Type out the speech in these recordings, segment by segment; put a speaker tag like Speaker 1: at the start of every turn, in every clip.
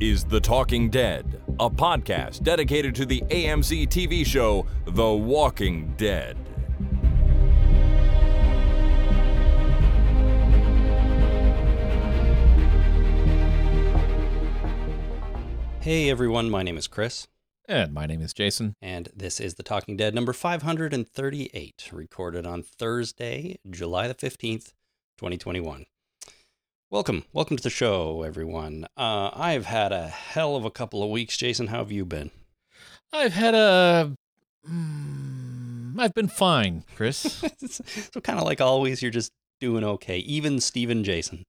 Speaker 1: is The Talking Dead, a podcast dedicated to the AMC TV show The Walking Dead.
Speaker 2: Hey everyone, my name is Chris,
Speaker 3: And my name is Jason.
Speaker 2: and this is The Talking Dead number 538, recorded on Thursday, July the 15th, 2021. Welcome, welcome to the show, everyone. Uh, I've had a hell of a couple of weeks. Jason, how have you been?
Speaker 3: I've had a. Mm, I've been fine, Chris.
Speaker 2: so, kind of like always, you're just doing okay. Even Steven Jason.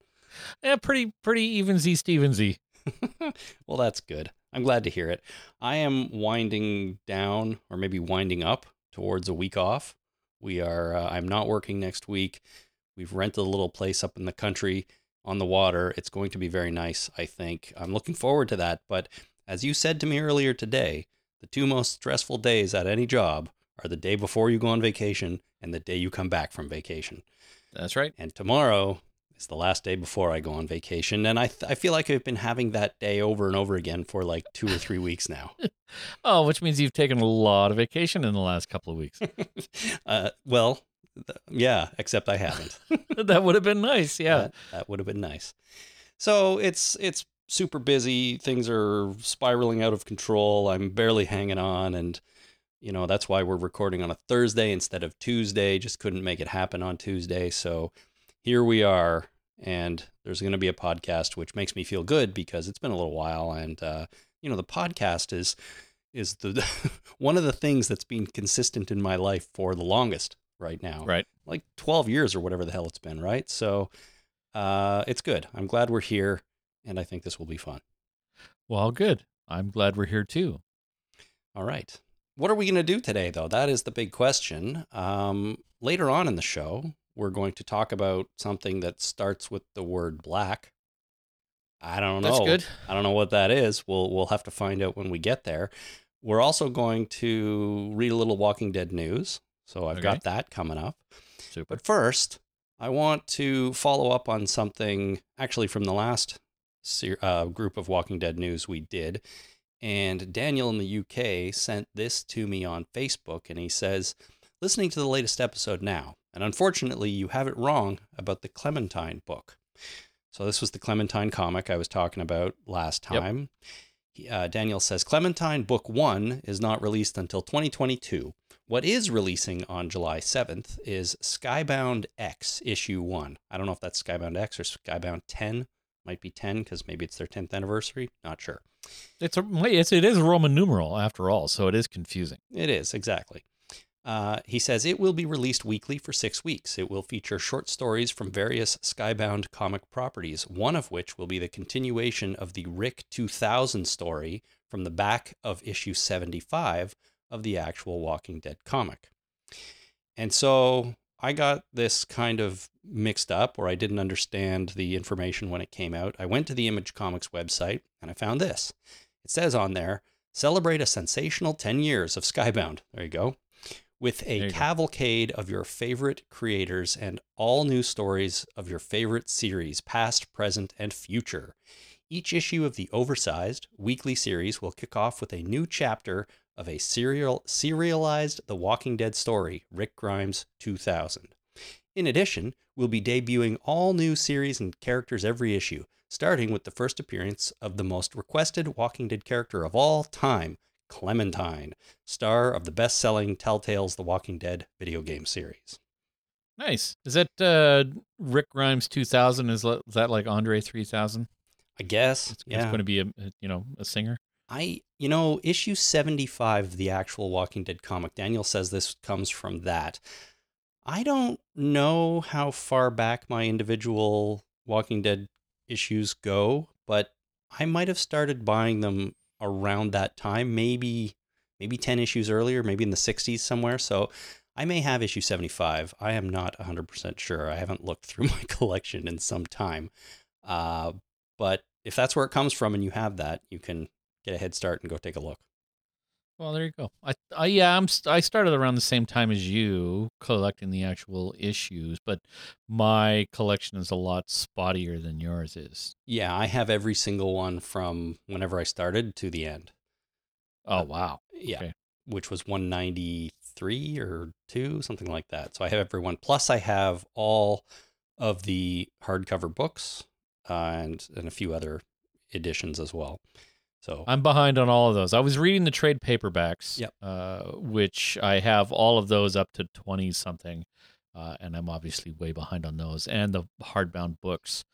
Speaker 3: yeah, pretty, pretty evensy Stevensy.
Speaker 2: well, that's good. I'm glad to hear it. I am winding down, or maybe winding up towards a week off. We are. Uh, I'm not working next week. We've rented a little place up in the country on the water. It's going to be very nice. I think. I'm looking forward to that. But as you said to me earlier today, the two most stressful days at any job are the day before you go on vacation and the day you come back from vacation.
Speaker 3: That's right.
Speaker 2: And tomorrow is the last day before I go on vacation. And I, th- I feel like I've been having that day over and over again for like two or three weeks now.
Speaker 3: Oh, which means you've taken a lot of vacation in the last couple of weeks.
Speaker 2: uh, well, yeah, except I haven't.
Speaker 3: that would have been nice. Yeah.
Speaker 2: That, that would have been nice. So it's it's super busy. Things are spiraling out of control. I'm barely hanging on, and you know that's why we're recording on a Thursday instead of Tuesday. Just couldn't make it happen on Tuesday, so here we are. And there's going to be a podcast, which makes me feel good because it's been a little while, and uh, you know the podcast is is the one of the things that's been consistent in my life for the longest right now
Speaker 3: Right.
Speaker 2: like 12 years or whatever the hell it's been, right? So uh, it's good. I'm glad we're here, and I think this will be fun.
Speaker 3: Well, good. I'm glad we're here too.
Speaker 2: All right. What are we going to do today, though? That is the big question. Um, later on in the show, we're going to talk about something that starts with the word black. I don't know.
Speaker 3: That's good.
Speaker 2: I don't know what that is. We'll we'll have to find out when we get there. We're also going to read a little Walking Dead news. So I've
Speaker 3: Okay.
Speaker 2: got that coming up.
Speaker 3: Super.
Speaker 2: But first, I want to follow up on something actually from the last uh, group of Walking Dead news we did. And Daniel in the UK sent this to me on Facebook, and he says, listening to the latest episode now, and unfortunately, you have it wrong about the Clementine book. So, this was the Clementine comic I was talking about last time. He- Uh, Daniel says Clementine Book 1 is not released until 2022. What is releasing on July 7th is Skybound X issue 1. I don't know if that's Skybound X or Skybound 10. Might be 10 because maybe it's their 10th anniversary. Not sure.
Speaker 3: It's a it's, it is a Roman numeral after all, so it is confusing.
Speaker 2: It is, exactly. Uh, he says it will be released weekly for six weeks. It will feature short stories from various Skybound comic properties, one of which will be the continuation of the Rick 2000 story from the back of issue 75 of the actual Walking Dead comic. And so I got this kind of mixed up, or I didn't understand the information when it came out. I went to the Image Comics website and I found this. It says on there, celebrate a sensational 10 years of Skybound. There you go. With a
Speaker 3: you go.
Speaker 2: cavalcade of your favorite creators and all new stories of your favorite series, past, present, and future. Each issue of the oversized weekly series will kick off with a new chapter of a serial serialized The Walking Dead story, Rick Grimes 2000. In addition, we'll be debuting all new series and characters every issue, starting with the first appearance of the most requested Walking Dead character of all time, Clementine, star of the best-selling Telltale's The Walking Dead video game series.
Speaker 3: Nice. Is that uh, Rick Grimes 2000? Is, that like Andre 3000?
Speaker 2: I guess.
Speaker 3: It's, it's going to be a, you know a singer.
Speaker 2: I, you know, issue 75 of the actual Walking Dead comic, Daniel says this comes from that. I don't know how far back my individual Walking Dead issues go, but I might have started buying them around that time, maybe maybe 10 issues earlier, maybe in the 60s somewhere. So I may have issue 75. I am not 100% sure. I haven't looked through my collection in some time. Uh, but if that's where it comes from and you have that, you can get a head start and go take a look.
Speaker 3: Well, there you go. I, I yeah, I'm st- I started around the same time as you collecting the actual issues, but my collection is a lot spottier than yours is.
Speaker 2: Yeah, I have every single one from whenever I started to the end.
Speaker 3: Oh wow.
Speaker 2: Yeah,
Speaker 3: Okay.
Speaker 2: which was 193 or 2, something like that. So I have everyone. Plus, I have all of the hardcover books uh, and, and a few other editions as well. So,
Speaker 3: I'm behind on all of those. I was reading the trade paperbacks,
Speaker 2: Yep.
Speaker 3: uh, which I have all of those up to 20 something, uh, and I'm obviously way behind on those. And the hardbound books,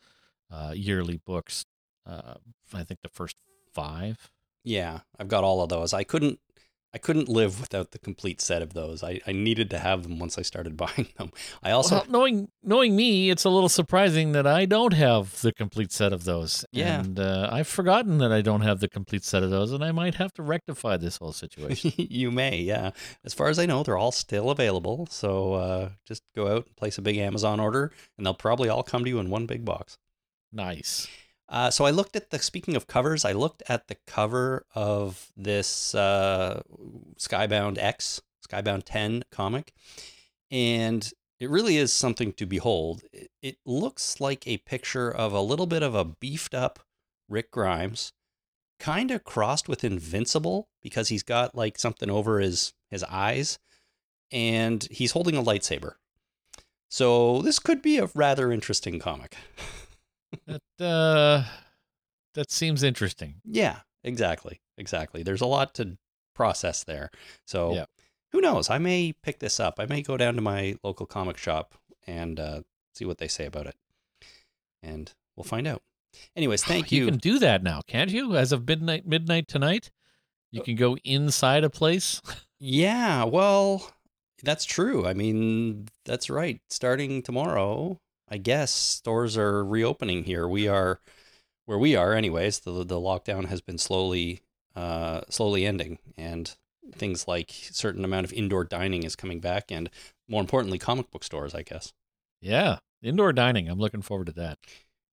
Speaker 3: uh, yearly books, uh, I think the first five.
Speaker 2: yeah, I've got all of those. I couldn't. I couldn't live without the complete set of those. I, I needed to have them once I started buying them. I also
Speaker 3: well, knowing knowing me, it's a little surprising that I don't have the complete set of those.
Speaker 2: Yeah.
Speaker 3: and uh, I've forgotten that I don't have the complete set of those, and I might have to rectify this whole situation.
Speaker 2: you may, yeah. As far as I know, they're all still available. So uh, just go out and place a big Amazon order, and they'll probably all come to you in one big box.
Speaker 3: nice.
Speaker 2: Uh, so I looked at the. Speaking of covers, I looked at the cover of this uh, Skybound X, Skybound Ten comic, and it really is something to behold. It, it looks like a picture of a little bit of a beefed up Rick Grimes, kind of crossed with Invincible because he's got like something over his his eyes, and he's holding a lightsaber. So this could be a rather interesting comic.
Speaker 3: That uh, that seems interesting.
Speaker 2: Yeah, exactly. Exactly. There's a lot to process there. So
Speaker 3: Yeah.
Speaker 2: who knows? I may pick this up. I may go down to my local comic shop and uh, see what they say about it. And we'll find out. Anyways, thank you.
Speaker 3: You can do that now, can't you? As of midnight, midnight tonight, you can go inside a place.
Speaker 2: Yeah, well, that's true. I mean, that's right. Starting tomorrow, I guess stores are reopening here. We are where we are anyways. The the lockdown has been slowly uh slowly ending and things like certain amount of indoor dining is coming back and more importantly comic book stores, I guess.
Speaker 3: Yeah, indoor dining. I'm looking forward to that.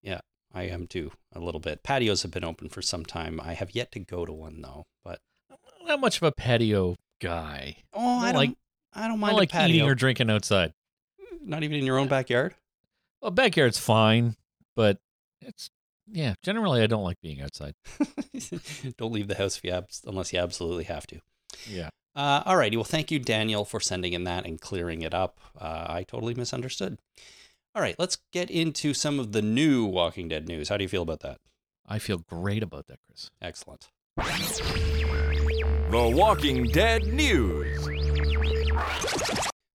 Speaker 2: Yeah, I am too a little bit. Patios have been open for some time. I have yet to go to one though, but
Speaker 3: I'm not much of a patio guy.
Speaker 2: oh, I
Speaker 3: I
Speaker 2: don't
Speaker 3: like-
Speaker 2: I don't
Speaker 3: I
Speaker 2: mind
Speaker 3: like
Speaker 2: patio.
Speaker 3: eating or drinking outside.
Speaker 2: Not even in your own backyard.
Speaker 3: Well, backyard's fine, but it's yeah. Generally, I don't like being outside.
Speaker 2: Don't leave the house if you abs- unless you absolutely have to.
Speaker 3: Yeah.
Speaker 2: Uh, all righty. Well, thank you, Daniel, for sending in that and clearing it up. Uh, I totally misunderstood. All right, let's get into some of the new Walking Dead news. How do you feel about that?
Speaker 3: I feel great about that, Chris.
Speaker 2: Excellent.
Speaker 1: The Walking Dead News.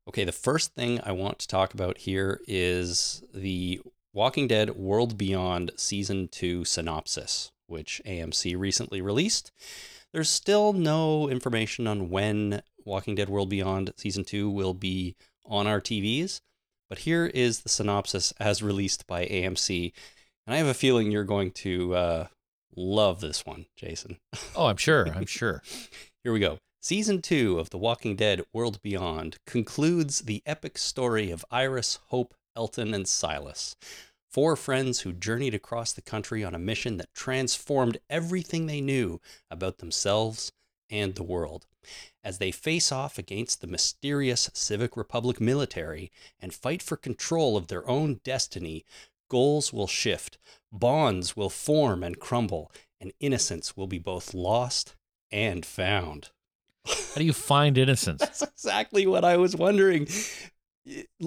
Speaker 2: Okay, the first thing I want to talk about here is the Walking Dead World Beyond Season 2 synopsis, which AMC recently released. There's still no information on when Walking Dead World Beyond Season 2 will be on our TVs, but here is the synopsis as released by AMC. And I have a feeling you're going to uh, love this one, Jason.
Speaker 3: Oh, I'm sure. I'm sure.
Speaker 2: Here we go. Season 2 of The Walking Dead World Beyond concludes the epic story of Iris, Hope, Elton, and Silas. Four friends who journeyed across the country on a mission that transformed everything they knew about themselves and the world. As they face off against the mysterious Civic Republic military and fight for control of their own destiny, goals will shift, bonds will form and crumble, and innocence will be both lost and found.
Speaker 3: How do you find innocence?
Speaker 2: That's exactly what I was wondering.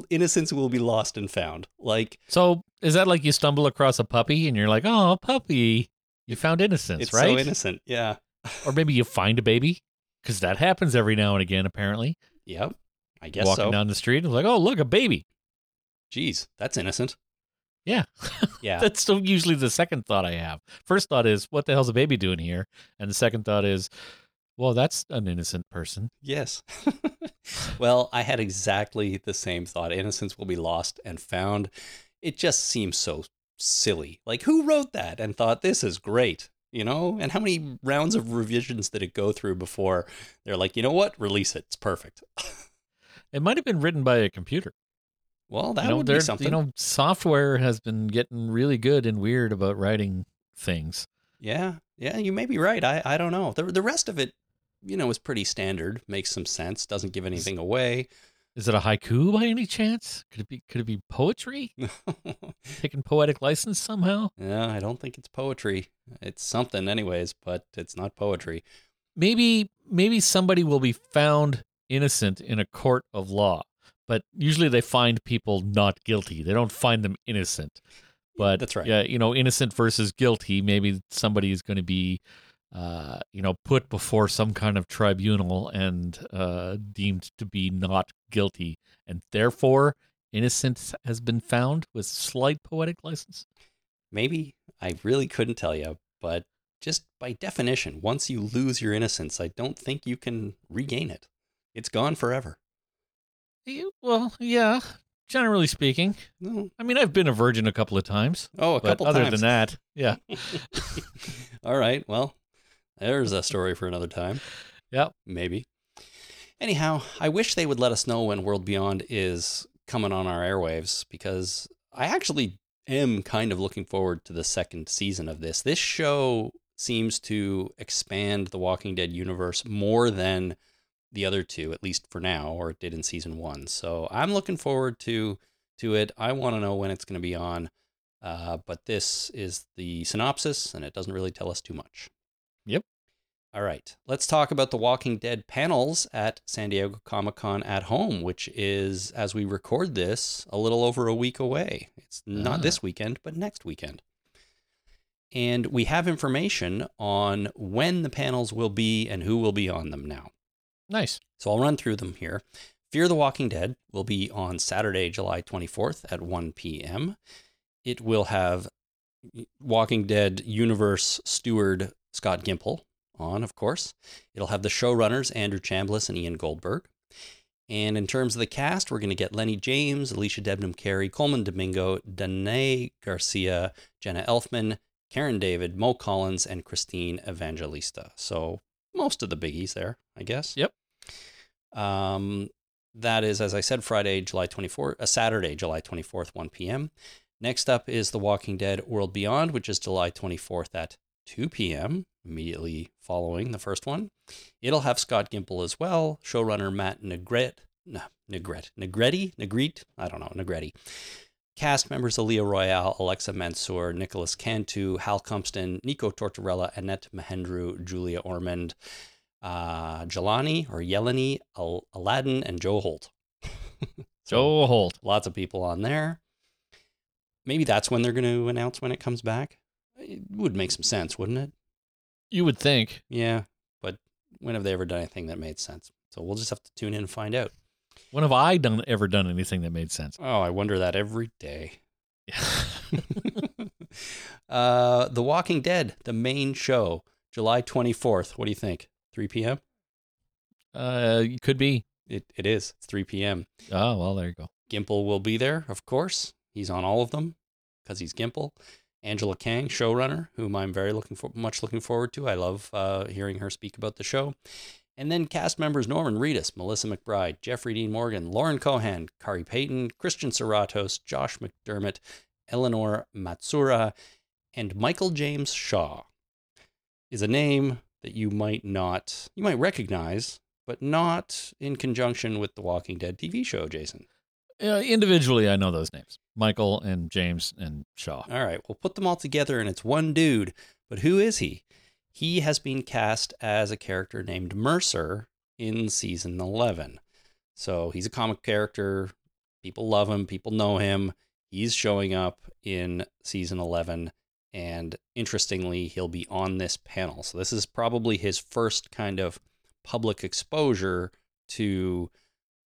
Speaker 2: Innocence will be lost and found. Like
Speaker 3: So is that like you stumble across a puppy and you're like, oh, puppy, you found innocence,
Speaker 2: it's
Speaker 3: right?
Speaker 2: so innocent. Yeah.
Speaker 3: or maybe you find a baby because that happens every now and again. Apparently,
Speaker 2: Yep. I guess
Speaker 3: walking
Speaker 2: so.
Speaker 3: down the street, and like, oh, look, a baby.
Speaker 2: Jeez, that's innocent.
Speaker 3: Yeah.
Speaker 2: Yeah.
Speaker 3: That's still usually the second thought I have. First thought is, what the hell's a baby doing here? And the second thought is, well, that's an innocent person.
Speaker 2: yes. well, I had exactly the same thought. Innocence will be lost and found. It just seems so silly. Like, who wrote that and thought this is great? You know? And how many rounds of revisions did it go through before they're like, you know what? Release it. It's perfect.
Speaker 3: It might have been written by a computer.
Speaker 2: Well, that
Speaker 3: you know,
Speaker 2: would be something.
Speaker 3: You know, software has been getting really good and weird about writing things.
Speaker 2: Yeah, yeah, you may be right. I, I don't know. The the rest of it you know, is pretty standard, makes some sense, doesn't give anything away.
Speaker 3: Is it a haiku by any chance? Could it be could it be poetry? Taking poetic license somehow?
Speaker 2: yeah, I don't think it's poetry. It's something, anyways, but it's not poetry.
Speaker 3: Maybe maybe somebody will be found innocent in a court of law. But usually they find people not guilty. They don't find them innocent. But
Speaker 2: That's right.
Speaker 3: Yeah, you know, innocent versus guilty. Maybe somebody is going to be, uh, you know, put before some kind of tribunal and uh, deemed to be not guilty, and therefore innocence has been found with slight poetic license.
Speaker 2: Maybe I really couldn't tell you, but just by definition, once you lose your innocence, I don't think you can regain it. It's gone forever.
Speaker 3: You- Well, yeah. Generally speaking,
Speaker 2: No.
Speaker 3: I mean, I've been a virgin a couple of times,
Speaker 2: Oh, a couple
Speaker 3: other
Speaker 2: times.
Speaker 3: than that, yeah,
Speaker 2: All right. Well, there's a story for another time.
Speaker 3: Yep.
Speaker 2: Maybe. Anyhow, I wish they would let us know when World Beyond is coming on our airwaves because I actually am kind of looking forward to the second season of this. This show seems to expand the Walking Dead universe more than the other two, at least for now, or it did in season one. So I'm looking forward to to it. I want to know when it's going to be on. Uh, but this is the synopsis, and it doesn't really tell us too much.
Speaker 3: Yep.
Speaker 2: All right. Let's talk about the Walking Dead panels at San Diego Comic Con at home, which is, as we record this, a little over a week away. It's not
Speaker 3: Ah.
Speaker 2: this weekend, but next weekend. And we have information on when the panels will be and who will be on them now.
Speaker 3: Nice.
Speaker 2: So I'll run through them here. Fear the Walking Dead will be on Saturday, July 24th at 1 p.m. It will have Walking Dead universe steward Scott Gimple on, of course. It'll have the showrunners Andrew Chambliss and Ian Goldberg. And in terms of the cast, we're going to get Lenny James, Alycia Debnam Carey, Colman Domingo, Danay Garcia, Jenna Elfman, Karen David, Mo Collins, and Christine Evangelista. So most of the biggies there, I guess.
Speaker 3: Yep.
Speaker 2: Um, that is, as I said, Friday, July 24th, uh, Saturday, July 24th, 1 p.m. Next up is The Walking Dead World Beyond, which is July 24th at 2 p.m., immediately following the first one. It'll have Scott Gimple as well, showrunner Matt Negret, no, Negret, Negretti, Negrete, I don't know, Negretti. Cast members Aaliyah Royale, Alexa Mansour, Nicholas Cantu, Hal Cumpston, Nico Tortorella, Annet Mahendru, Julia Ormond, uh, Jelani or Yeleni, Al- Alladin, and Joe Holt.
Speaker 3: Joe Holt.
Speaker 2: Lots of people on there. Maybe that's when they're going to announce when it comes back. It would make some sense, wouldn't it?
Speaker 3: You would think.
Speaker 2: Yeah, but when have they ever done anything that made sense? So we'll just have to tune in and find out.
Speaker 3: When have I done ever done anything that made sense?
Speaker 2: Oh, I wonder that every day. Yeah. uh, the Walking Dead, the main show, July 24th. What do you think? 3 p.m.?
Speaker 3: uh, could be.
Speaker 2: It, it is. It's 3 p.m.
Speaker 3: Oh well, there you go.
Speaker 2: Gimple will be there, of course. He's on all of them because he's Gimple. Angela Kang, showrunner, whom I'm very looking for, much looking forward to. I love uh, hearing her speak about the show. And then cast members Norman Reedus, Melissa McBride, Jeffrey Dean Morgan, Lauren Cohan, Khary Payton, Christian Serratos, Josh McDermitt, Eleanor Matsuura, and Michael James Shaw is a name that you might not, you might recognize, but not in conjunction with the Walking Dead TV show, Jason.
Speaker 3: Uh, individually, I know those names: Michael and James and Shaw.
Speaker 2: All right, we'll put them all together and it's one dude. But who is he? He has been cast as a character named Mercer in season 11. So he's a comic character. People love him, people know him. He's showing up in season 11. And interestingly, he'll be on this panel. So this is probably his first kind of public exposure to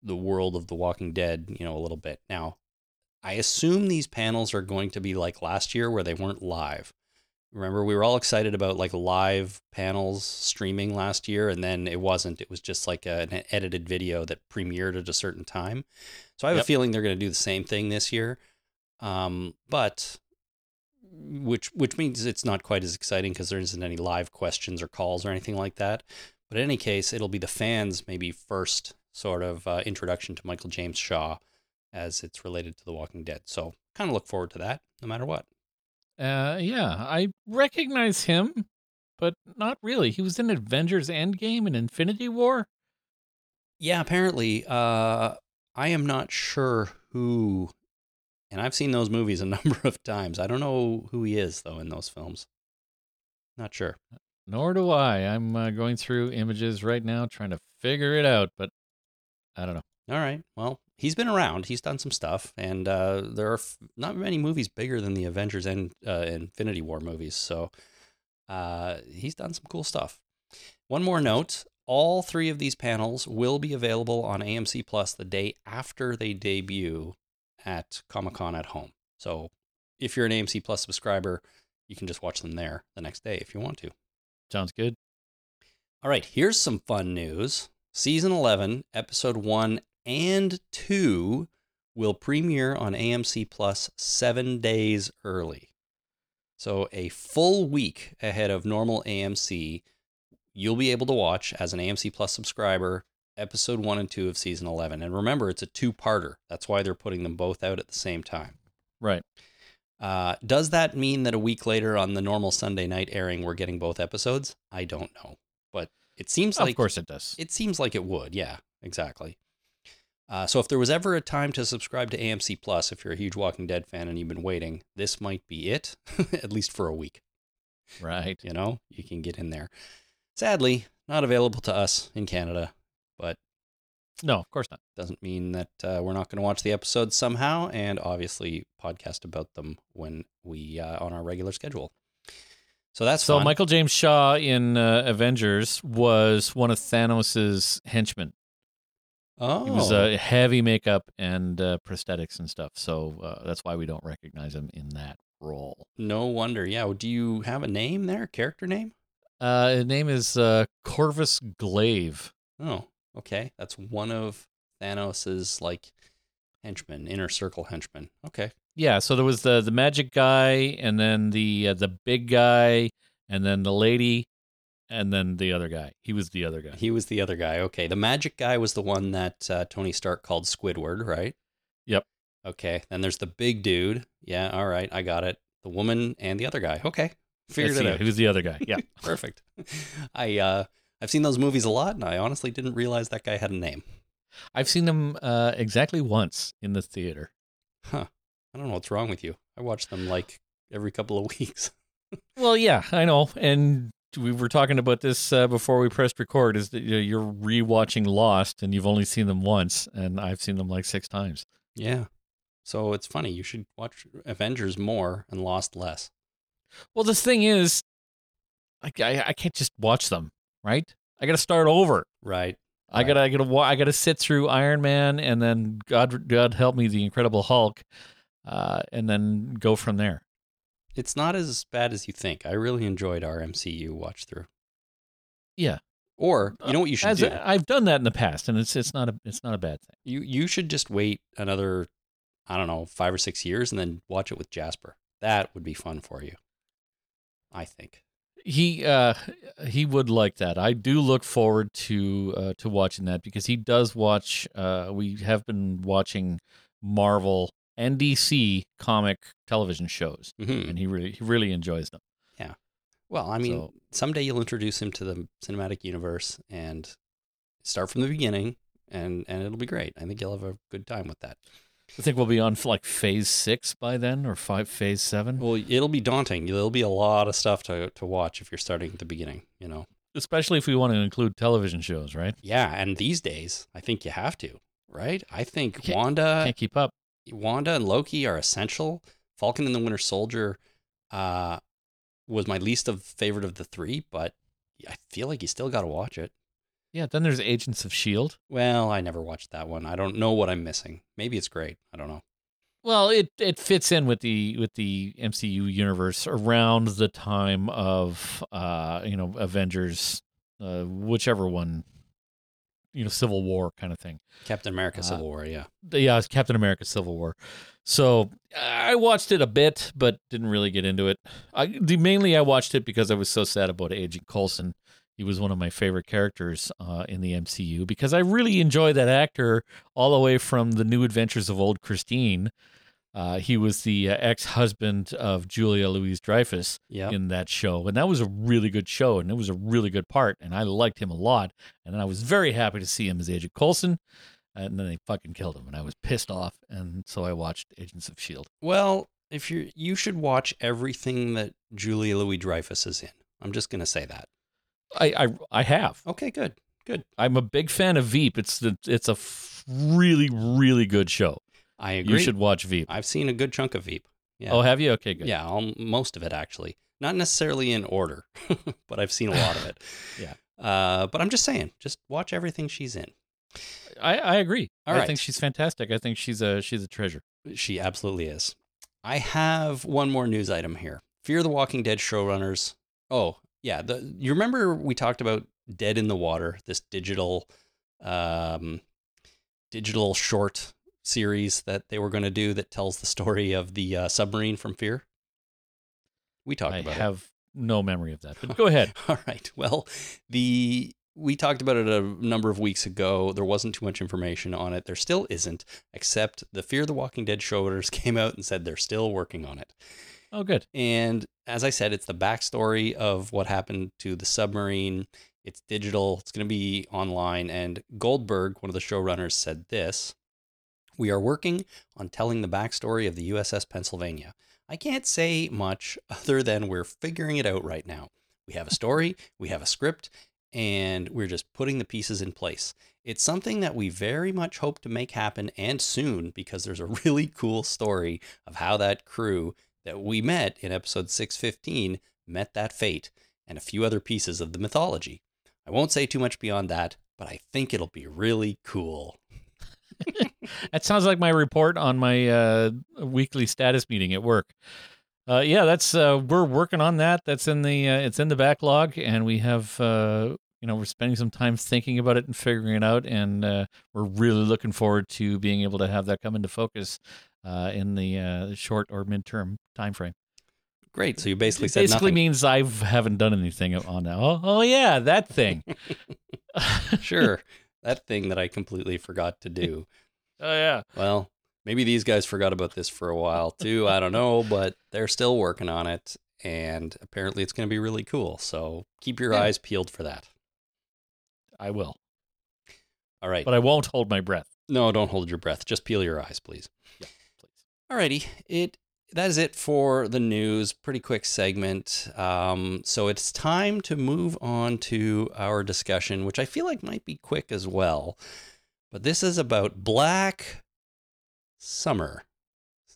Speaker 2: the world of The Walking Dead, you know, a little bit. Now, I assume these panels are going to be like last year where they weren't live. Remember, we were all excited about like live panels streaming last year, and then it wasn't. It was just like a- an edited video that premiered at a certain time. So I have a feeling they're going to do the same thing this year. Um, but which which means it's not quite as exciting because there isn't any live questions or calls or anything like that. But in any case, it'll be the fans' maybe first sort of uh, introduction to Michael James Shaw as it's related to The Walking Dead. So kind of look forward to that, no matter what.
Speaker 3: Uh, yeah, I recognize him. but not really. He was in Avengers Endgame and Infinity War.
Speaker 2: Yeah, apparently. Uh, I am not sure who, and I've seen those movies a number of times. I don't know who he is though in those films. Not sure.
Speaker 3: Nor do I. I'm uh, going through images right now trying to figure it out, but I don't know.
Speaker 2: All right. Well, he's been around. He's done some stuff, and uh, there are f- not many movies bigger than the Avengers and uh, Infinity War movies. So uh, he's done some cool stuff. One more note: all three of these panels will be available on AMC Plus the day after they debut at Comic Con at home. So if you're an AMC Plus subscriber, you can just watch them there the next day if you want to.
Speaker 3: Sounds good.
Speaker 2: All right, here's some fun news. Season 11, episode 1 and 2 will premiere on AMC Plus 7 days early. So, a full week ahead of normal AMC, you'll be able to watch as an AMC Plus subscriber episode 1 and 2 of season 11. And remember, it's a two-parter. That's why they're putting them both out at the same time.
Speaker 3: Right.
Speaker 2: Uh, does that mean that a week later on the normal Sunday night airing, we're getting both episodes? I don't know, but it seems like
Speaker 3: of course it does.
Speaker 2: it seems like it would. Yeah, exactly. Uh, so if there was ever a time to subscribe to AMC Plus, if you're a huge Walking Dead fan and you've been waiting, this might be it, at least for a week.
Speaker 3: Right.
Speaker 2: You know, you can get in there. Sadly, not available to us in Canada,
Speaker 3: No, of course not.
Speaker 2: doesn't mean that uh, we're not going to watch the episodes somehow, and obviously podcast about them when we uh, on our regular schedule. So that's
Speaker 3: So
Speaker 2: fun.
Speaker 3: Michael James Shaw in uh, Avengers was one of Thanos's henchmen.
Speaker 2: oh,
Speaker 3: He was uh, heavy makeup and uh, prosthetics and stuff. So uh, that's why we don't recognize him in that role.
Speaker 2: no wonder. Yeah. Do you have a name there? Character name?
Speaker 3: Uh, his name is uh, Corvus Glaive.
Speaker 2: Oh, okay. That's one of Thanos's like henchmen, inner circle henchmen. Okay.
Speaker 3: Yeah, so there was the the magic guy, and then the uh, the big guy, and then the lady, and then the other guy. He was the other guy.
Speaker 2: He was the other guy. Okay. The magic guy was the one that uh, Tony Stark called Squidward, right?
Speaker 3: Yep.
Speaker 2: Okay. Then there's the big dude. Yeah. All right. I got it. The woman and the other guy. Okay. Figured
Speaker 3: That's
Speaker 2: it out.
Speaker 3: He was the other guy. Yeah.
Speaker 2: Perfect. I uh I've seen those movies a lot and I honestly didn't realize that guy had a name.
Speaker 3: I've seen them uh, exactly once in the theater.
Speaker 2: Huh. I don't know what's wrong with you. I watch them like every couple of weeks.
Speaker 3: Well, yeah, I know. And we were talking about this uh, before we pressed record. Is that you're rewatching Lost, and you've only seen them once, and I've seen them like six times.
Speaker 2: Yeah. So it's funny. You should watch Avengers more and Lost less.
Speaker 3: Well, the thing is, I, I, I can't just watch them, right? I got to start over.
Speaker 2: Right.
Speaker 3: I
Speaker 2: Right.
Speaker 3: gotta, I gotta, I gotta sit through Iron Man, and then God, God help me, the Incredible Hulk, uh, and then go from there.
Speaker 2: It's not as bad as you think. I really enjoyed our MCU watch through.
Speaker 3: Yeah,
Speaker 2: Or you know what you should
Speaker 3: As
Speaker 2: do?
Speaker 3: I've done that in the past, and it's, it's not a, it's not a bad thing.
Speaker 2: You you should just wait another, I don't know, five or six years and then watch it with Jasper. That would be fun for you. I think.
Speaker 3: He, uh, he would like that. I do look forward to, uh, to watching that because he does watch. Uh, we have been watching Marvel and DC comic television shows,
Speaker 2: hmm
Speaker 3: and he really, he really enjoys them. Yeah.
Speaker 2: Well, I mean,
Speaker 3: So-
Speaker 2: someday you'll introduce him to the cinematic universe and start from the beginning, and and it'll be great. I think you'll have a good time with that.
Speaker 3: I think we'll be on like phase six by then, or five, phase seven.
Speaker 2: Well, it'll be daunting. There'll be a lot of stuff to to watch if you're starting at the beginning. You know.
Speaker 3: especially if we want to include television shows, right?
Speaker 2: Yeah, and these days, I think you have to, right? I think
Speaker 3: Can't-
Speaker 2: Wanda,
Speaker 3: Can't keep up.
Speaker 2: Wanda and Loki are essential. Falcon and the Winter Soldier uh, was my least of favorite of the three, but I feel like you still got to watch it.
Speaker 3: Yeah, then there's Agents of Shield.
Speaker 2: Well, I never watched that one. I don't know what I'm missing. Maybe it's great. I don't know.
Speaker 3: Well, it it fits in with the with the MCU universe around the time of uh you know Avengers, uh, whichever one, you know Civil War kind of thing.
Speaker 2: Captain America
Speaker 3: Uh,
Speaker 2: Civil War, yeah.
Speaker 3: Yeah, it's Captain America: Civil War. So I watched it a bit, but didn't really get into it. I the, mainly I watched it because I was so sad about Agent Coulson. He was one of my favorite characters uh, in the MCU because I really enjoy that actor all the way from the New Adventures of Old Christine Uh, he was the uh, ex-husband of Julia Louise Dreyfus
Speaker 2: Yeah.
Speaker 3: in that show, and that was a really good show, and it was a really good part, and I liked him a lot, and I was very happy to see him as Agent Coulson, and then they fucking killed him, and I was pissed off, and so I watched Agents of Shield.
Speaker 2: Well, if you you should watch everything that Julia Louis Dreyfus is in. I'm just gonna say that.
Speaker 3: I I, I have.
Speaker 2: Okay, good. Good.
Speaker 3: I'm a big fan of Veep. It's the it's a f- really really good show.
Speaker 2: I agree.
Speaker 3: You should watch Veep.
Speaker 2: I've seen a good chunk of Veep. Yeah.
Speaker 3: Oh, have you? Okay, good.
Speaker 2: Yeah, all, most of it actually. Not necessarily in order, but I've seen a lot of it.
Speaker 3: Yeah.
Speaker 2: Uh, but I'm just saying, just watch everything she's in.
Speaker 3: I, I agree.
Speaker 2: All
Speaker 3: I
Speaker 2: right.
Speaker 3: think she's fantastic. I think she's a she's a treasure.
Speaker 2: She absolutely is. I have one more news item here. Fear the Walking Dead showrunners. Oh, yeah. The you remember we talked about Dead in the Water, this digital um digital short series that they were going to do that tells the story of the uh, submarine from Fear? We talked
Speaker 3: I
Speaker 2: about it.
Speaker 3: I have no memory of that. But go ahead.
Speaker 2: All right. Well, the we talked about it a number of weeks ago. There wasn't too much information on it. There still isn't, except the Fear the Walking Dead showrunners came out and said they're still working on it.
Speaker 3: Oh, good.
Speaker 2: And as I said, it's the backstory of what happened to the submarine. It's digital. It's going to be online. And Goldberg, one of the showrunners, said this: "We are working on telling the backstory of the USS Pennsylvania. I can't say much other than we're figuring it out right now. We have a story, we have a script, and we're just putting the pieces in place. It's something that we very much hope to make happen and soon because there's a really cool story of how that crew that we met in episode 615 met that fate and a few other pieces of the mythology. I won't say too much beyond that, but I think it'll be really cool.
Speaker 3: That sounds like my report on my uh, weekly status meeting at work. Uh, yeah, that's uh, we're working on that. That's in the uh, it's in the backlog, and we have uh, you know we're spending some time thinking about it and figuring it out, and uh, we're really looking forward to being able to have that come into focus uh, in the uh, short or midterm time frame.
Speaker 2: Great. So you basically
Speaker 3: It
Speaker 2: said
Speaker 3: basically
Speaker 2: nothing.
Speaker 3: means I haven't done anything on that. Oh, oh yeah, that thing.
Speaker 2: sure. That thing that I completely forgot to do.
Speaker 3: Oh yeah.
Speaker 2: Well, maybe these guys forgot about this for a while too. I don't know, but they're still working on it. And apparently it's going to be really cool. So keep your
Speaker 3: Yeah.
Speaker 2: eyes peeled for that.
Speaker 3: I will,
Speaker 2: All right.
Speaker 3: but I won't hold my breath.
Speaker 2: no, don't hold your breath. Just peel your eyes, please. Alrighty, it that is it for the news. Pretty quick segment. Um, so it's time to move on to our discussion, which I feel like might be quick as well. But this is about Black Summer,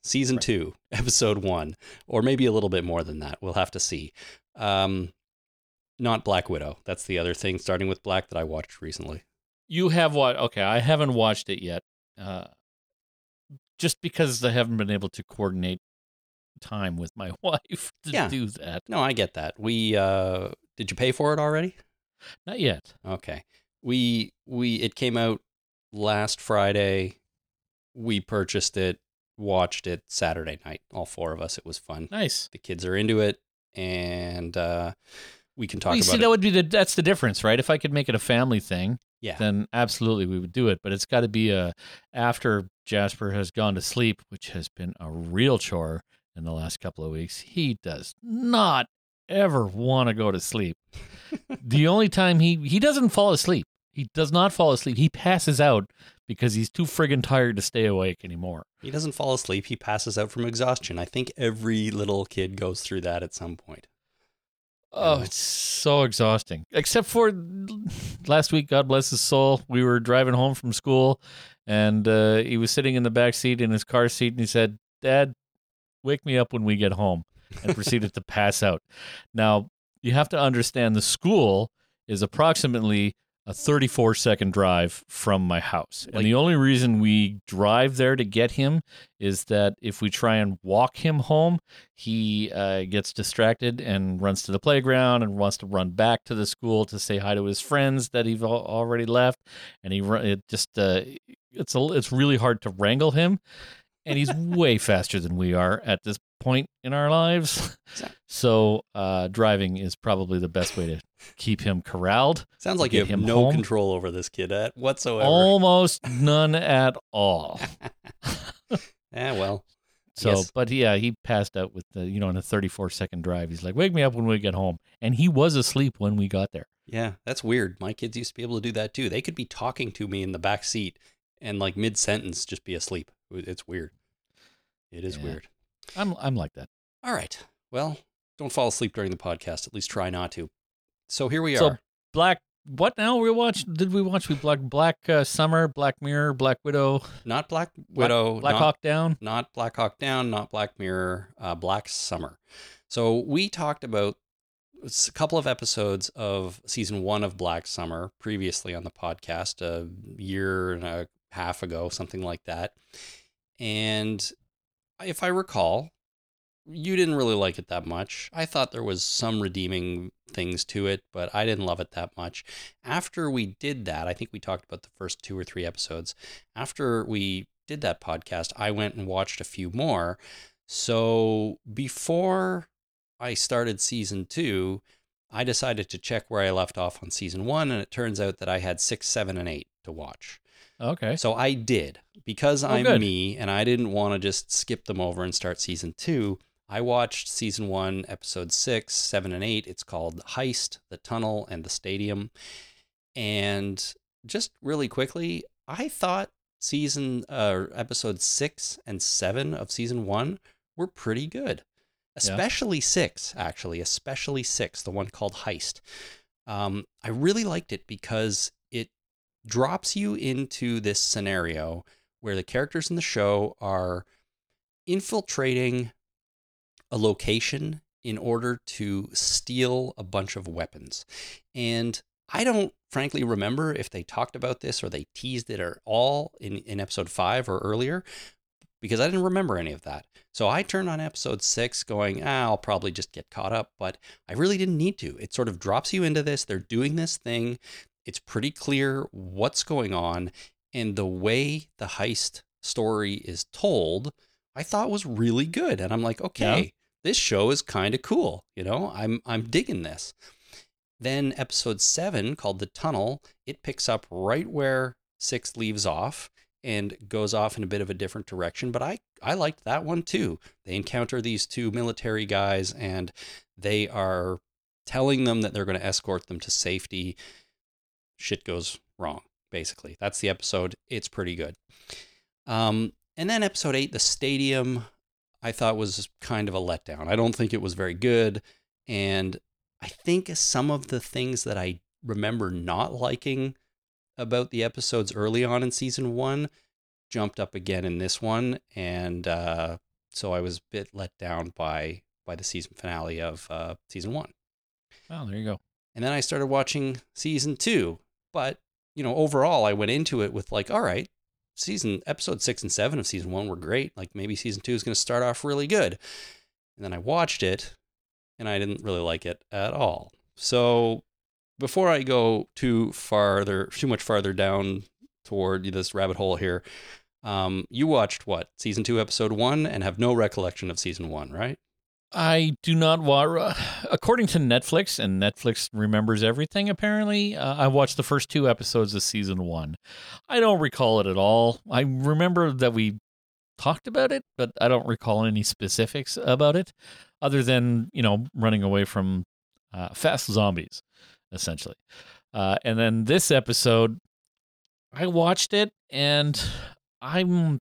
Speaker 2: season
Speaker 3: Right.
Speaker 2: two, episode one, or maybe a little bit more than that. We'll have to see. Um, not Black Widow. That's the other thing, starting with Black that I watched recently.
Speaker 3: You have what? Okay, I haven't watched it yet. Uh, just because I haven't been able to coordinate time with my wife to
Speaker 2: Yeah.
Speaker 3: do that.
Speaker 2: No, I get that. We uh, did you pay for it already?
Speaker 3: Not yet.
Speaker 2: Okay. We we it came out last Friday. We purchased it, watched it Saturday night. All four of us. It was fun.
Speaker 3: Nice.
Speaker 2: The kids are into it, and uh, we can talk
Speaker 3: you
Speaker 2: about
Speaker 3: see,
Speaker 2: it.
Speaker 3: that would be the that's the difference, right? If I could make it a family thing,
Speaker 2: yeah.
Speaker 3: then absolutely we would do it. But it's got to be a after Jasper has gone to sleep, which has been a real chore in the last couple of weeks. He does not ever want to go to sleep. the only time he he doesn't fall asleep. He does not fall asleep. He passes out because he's too friggin' tired to stay awake anymore.
Speaker 2: he doesn't fall asleep. He passes out from exhaustion. I think every little kid goes through that at some point.
Speaker 3: Oh, it's so exhausting. Except for last week, God bless his soul. We were driving home from school, and uh, he was sitting in the back seat in his car seat, and he said, "Dad, wake me up when we get home," and proceeded to pass out. Now you have to understand the school is approximately a 34 second drive from my house.
Speaker 2: Like-
Speaker 3: and the only reason we drive there to get him is that if we try and walk him home, he uh, gets distracted and runs to the playground and wants to run back to the school to say hi to his friends that he've al- already left. And he it just uh, it's a, it's really hard to wrangle him, and he's way faster than we are at this point in our lives. So uh, driving is probably the best way to keep him corralled.
Speaker 2: Sounds like you have no
Speaker 3: home.
Speaker 2: control over this kid at whatsoever.
Speaker 3: Almost none at all.
Speaker 2: Yeah, well,
Speaker 3: So,
Speaker 2: Yes.
Speaker 3: but yeah, he passed out with the, you know, in a 34 second drive. He's like, wake me up when we get home. And he was asleep when we got there.
Speaker 2: Yeah, that's weird. My kids used to be able to do that too. They could be talking to me in the back seat and like mid sentence just be asleep. It's weird. It is
Speaker 3: Yeah.
Speaker 2: weird.
Speaker 3: I'm, I'm like that.
Speaker 2: All right. Well, don't fall asleep during the podcast. At least try not to. So here we
Speaker 3: So,
Speaker 2: are.
Speaker 3: Black, what now? We watched, did we watch? We Black, Black uh, Summer, Black Mirror, Black Widow,
Speaker 2: Not Black
Speaker 3: Black-
Speaker 2: Widow.
Speaker 3: Black
Speaker 2: not,
Speaker 3: Hawk Down.
Speaker 2: Not Black Hawk Down. Not Black Mirror. Uh, Black Summer. So we talked about a couple of episodes of season one of Black Summer previously on the podcast a year and a half ago, something like that. And if I recall, you didn't really like it that much. I thought there was some redeeming things to it, but I didn't love it that much. After we did that, I think we talked about the first two or three episodes. After we did that podcast, I went and watched a few more. So before I started season two, I decided to check where I left off on season one, and it turns out that I had six, seven, and eight to watch.
Speaker 3: Okay.
Speaker 2: So I did because oh, I'm
Speaker 3: good.
Speaker 2: me and I didn't want to just skip them over and start season two. I watched season one, episode six, seven, and eight. It's called Heist, The Tunnel, and The Stadium. And just really quickly, I thought season uh, episode six and seven of season one were pretty good, especially six, actually, especially six, the one called Heist. Um, I really liked it because it drops you into this scenario where the characters in the show are infiltrating a location in order to steal a bunch of weapons. And I don't frankly remember if they talked about this or they teased it at all in, in episode five or earlier because I didn't remember any of that. So I turned on episode six going, ah, I'll probably just get caught up, but I really didn't need to. It sort of drops you into this. They're doing this thing. It's pretty clear what's going on. And the way the heist story is told, I thought was really good. And I'm like, okay,
Speaker 3: Yeah.
Speaker 2: This show is kind of cool. You know, I'm I'm digging this. Then episode seven, called The Tunnel, it picks up right where six leaves off and goes off in a bit of a different direction. But I, I liked that one too. They encounter these two military guys and they are telling them that they're going to escort them to safety. Shit goes wrong, basically. That's the episode. It's pretty good. Um, and then episode eight, The Stadium, I thought was kind of a letdown. I don't think it was very good. And I think some of the things that I remember not liking about the episodes early on in season one jumped up again in this one. And uh, so I was a bit let down by by the season finale of uh, season one.
Speaker 3: Oh, there you go.
Speaker 2: And then I started watching season two. But, you know, overall, I went into it with like, all right, season episode six and seven of season one were great. Like maybe season two is going to start off really good. And then I watched it and I didn't really like it at all. So before I go too farther, too much farther down toward this rabbit hole here, um, you watched what season two, episode one, and have no recollection of season one, right?
Speaker 3: I do not watch. According to Netflix, and Netflix remembers everything. Apparently, uh, I watched the first two episodes of season one. I don't recall it at all. I remember that we talked about it, but I don't recall any specifics about it, other than you know running away from uh, fast zombies, essentially. Uh, and then this episode, I watched it, and I'm.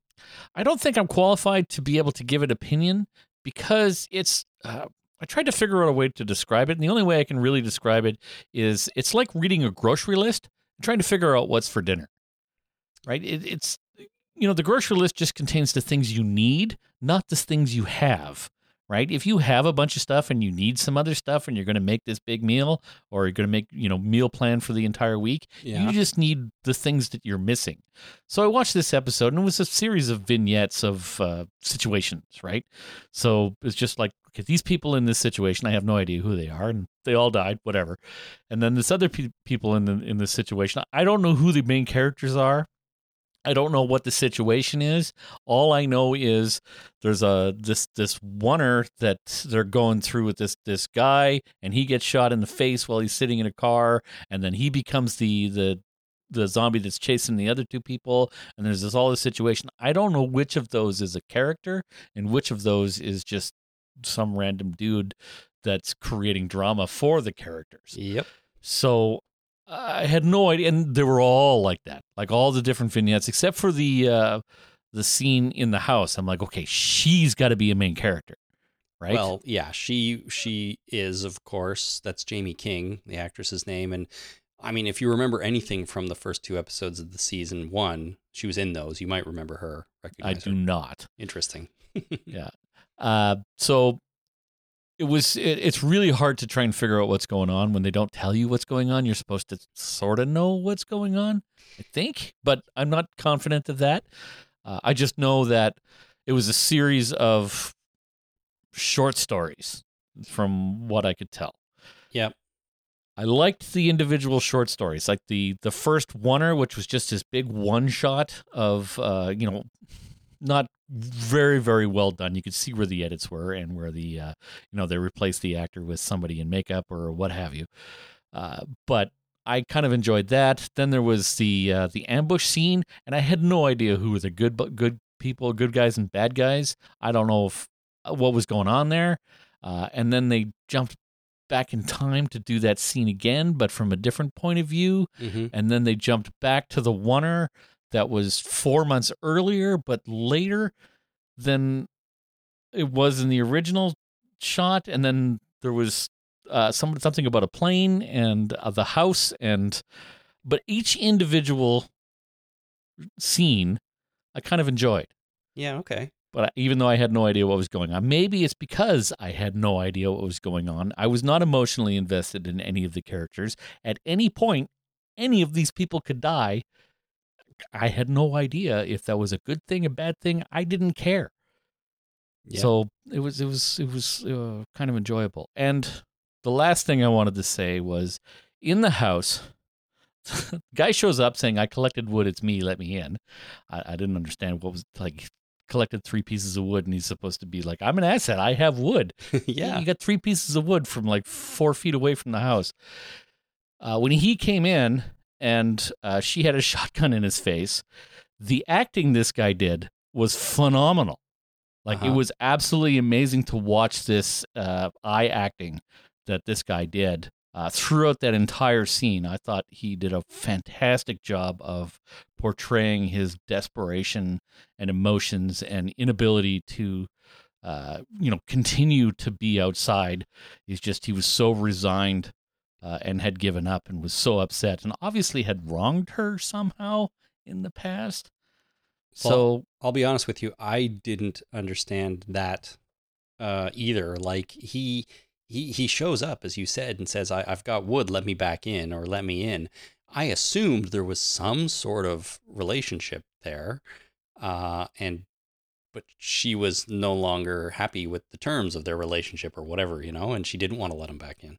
Speaker 3: I don't think I'm qualified to be able to give an opinion because it's uh, I tried to figure out a way to describe it, and the only way I can really describe it is it's like reading a grocery list and trying to figure out what's for dinner. Right? It, it's you know the grocery list just contains the things you need, not the things you have. Right? If you have a bunch of stuff and you need some other stuff, and you're going to make this big meal, or you're going to make you know meal plan for the entire week, you just need the things that you're missing. So I watched this episode, and it was a series of vignettes of uh, situations, right? So it's just like, okay, these people in this situation, I have no idea who they are, and they all died, whatever. And then this other pe- people in the in this situation, I don't know who the main characters are. I don't know what the situation is. All I know is there's a this this oner that they're going through with this this guy, and he gets shot in the face while he's sitting in a car, and then he becomes the the the zombie that's chasing the other two people, and there's this all this situation. I don't know which of those is a character and which of those is just some random dude that's creating drama for the characters.
Speaker 2: Yep.
Speaker 3: So I had no idea, and they were all like that, like all the different vignettes, except for the uh, the scene in the house. I'm like, okay, she's got to be a main character, right?
Speaker 2: Well, yeah, she she is of course. That's Jaime King, the actress's name, and I mean, if you remember anything from the first two episodes of the season one, she was in those. You might remember her.
Speaker 3: I do
Speaker 2: her.
Speaker 3: not.
Speaker 2: Interesting.
Speaker 3: Yeah. Uh, so it was. It, it's really hard to try and figure out what's going on when they don't tell you what's going on. You're supposed to sort of know what's going on, I think, but I'm not confident of that. Uh, I just know that it was a series of short stories, from what I could tell.
Speaker 2: yeah
Speaker 3: I liked the individual short stories, like the the first oner, which was just this big one shot of, uh, you know, not very very well done. You could see where the edits were and where the, uh, you know, they replaced the actor with somebody in makeup or what have you. Uh, but I kind of enjoyed that. Then there was the uh, the ambush scene, and I had no idea who were the good good people, good guys and bad guys. I don't know if uh, what was going on there. Uh, and then they jumped back in time to do that scene again, but from a different point of view.
Speaker 2: hmm
Speaker 3: And then they jumped back to the oner that was four months earlier, but later than it was in the original shot. And then there was uh, some something about a plane and uh, the house, and but each individual scene I kind of enjoyed
Speaker 2: Yeah. Okay.
Speaker 3: but even though I had no idea what was going on, maybe it's because I had no idea what was going on. I was not emotionally invested in any of the characters. At any point, any of these people could die. I had no idea if that was a good thing, a bad thing. I didn't care.
Speaker 2: Yeah.
Speaker 3: So it was, it was, it was uh, kind of enjoyable. And the last thing I wanted to say was, in the house, guy shows up saying, "I collected wood. It's me. Let me in." I, I didn't understand what was like collected three pieces of wood and he's supposed to be like i'm an asset i have wood
Speaker 2: yeah.
Speaker 3: you got three pieces of wood from like four feet away from the house uh, when he came in and uh, she had a shotgun in his face the acting this guy did was phenomenal like it
Speaker 2: Uh-huh.
Speaker 3: was absolutely amazing to watch this uh, eye acting that this guy did uh, throughout that entire scene. I thought he did a fantastic job of portraying his desperation and emotions and inability to, uh, you know, continue to be outside. He's just he was so resigned uh, and had given up and was so upset and obviously had wronged her somehow in the past. So
Speaker 2: I'll be honest with you, I didn't understand that uh, either. Like he he he shows up as you said and says, I, "I've got wood. Let me back in, or let me in." I assumed there was some sort of relationship there, uh, and but she was no longer happy with the terms of their relationship or whatever, you know, and she didn't want to let him back in.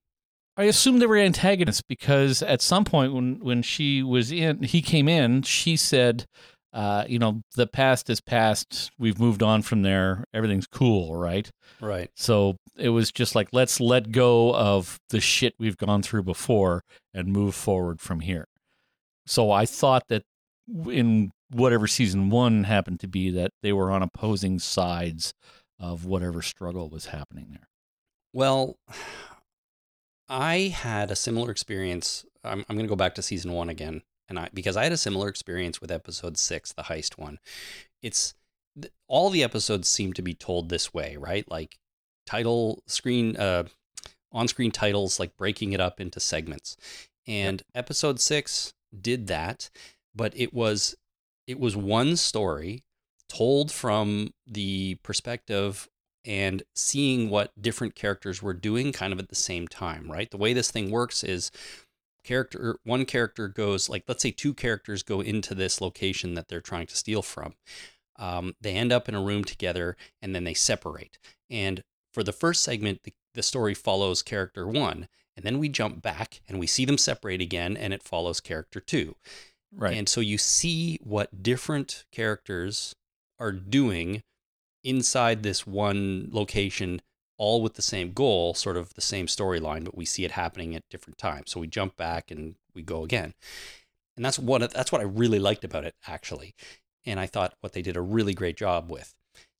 Speaker 3: I assume they were antagonists because at some point when when she was in, he came in. She said, uh, "You know, the past is past. We've moved on from there. Everything's cool, right?"
Speaker 2: Right.
Speaker 3: So it was just like, let's let go of the shit we've gone through before and move forward from here. So I thought that in whatever season one happened to be, that they were on opposing sides of whatever struggle was happening there.
Speaker 2: Well, I had a similar experience. I'm, I'm going to go back to season one again, and I because I had a similar experience with episode six, the heist one. It's th- all the episodes seem to be told this way, right? Like title screen, uh, on-screen titles, like breaking it up into segments. And episode six did that, but it was it was one story told from the perspective and seeing what different characters were doing kind of at the same time, right? The way this thing works is character one character goes like let's say two characters go into this location that they're trying to steal from. Um, they end up in a room together and then they separate. And for the first segment, the, the story follows character one, and then we jump back and we see them separate again, and it follows character two.
Speaker 3: Right.
Speaker 2: And so you see what different characters are doing inside this one location, all with the same goal, sort of the same storyline, but we see it happening at different times. So we jump back and we go again. And that's what that's what I really liked about it actually. And I thought what they did a really great job with.